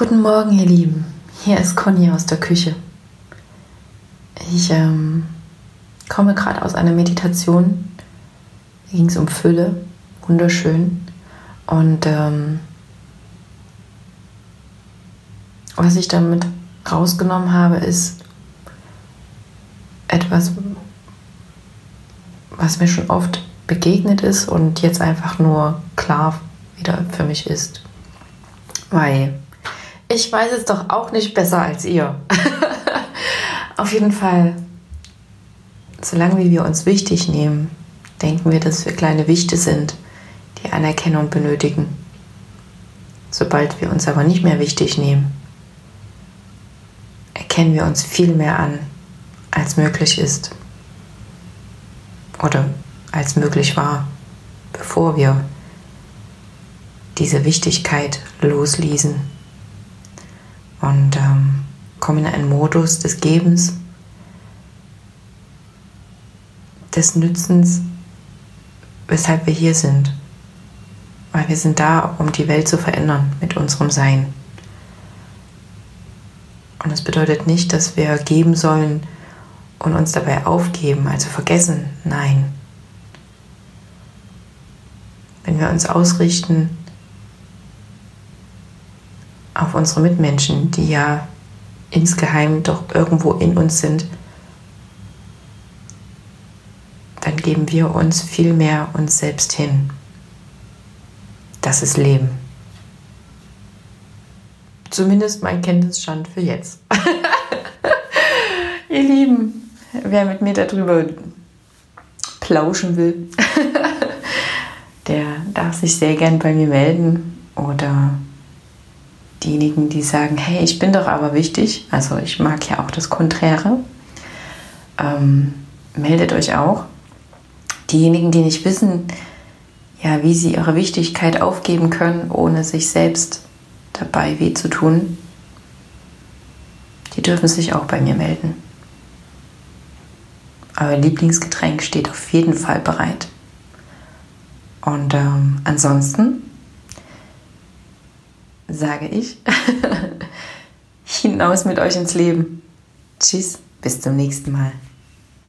Guten Morgen, ihr Lieben. Hier ist Conny aus der Küche. Ich ähm, komme gerade aus einer Meditation. Da ging es um Fülle. Wunderschön. Und ähm, was ich damit rausgenommen habe, ist etwas, was mir schon oft begegnet ist und jetzt einfach nur klar wieder für mich ist. Weil ich weiß es doch auch nicht besser als ihr. Auf jeden Fall, solange wir uns wichtig nehmen, denken wir, dass wir kleine Wichte sind, die Anerkennung benötigen. Sobald wir uns aber nicht mehr wichtig nehmen, erkennen wir uns viel mehr an, als möglich ist. Oder als möglich war, bevor wir diese Wichtigkeit losließen und ähm, kommen in einen Modus des Gebens, des Nützens, weshalb wir hier sind. Weil wir sind da, um die Welt zu verändern mit unserem Sein. Und das bedeutet nicht, dass wir geben sollen und uns dabei aufgeben, also vergessen. Nein. Wenn wir uns ausrichten auf unsere Mitmenschen, die ja insgeheim doch irgendwo in uns sind, dann geben wir uns viel mehr uns selbst hin. Das ist Leben. Zumindest mein Kenntnisstand für jetzt. Ihr Lieben, wer mit mir darüber plauschen will, der darf sich sehr gern bei mir melden oder diejenigen, die sagen, hey, ich bin doch aber wichtig, also ich mag ja auch das Konträre, ähm, meldet euch auch. Diejenigen, die nicht wissen, ja, wie sie ihre Wichtigkeit aufgeben können, ohne sich selbst dabei weh zu tun, die dürfen sich auch bei mir melden. Euer Lieblingsgetränk steht auf jeden Fall bereit. Und ähm, ansonsten sage ich, hinaus mit euch ins Leben. Tschüss, bis zum nächsten Mal.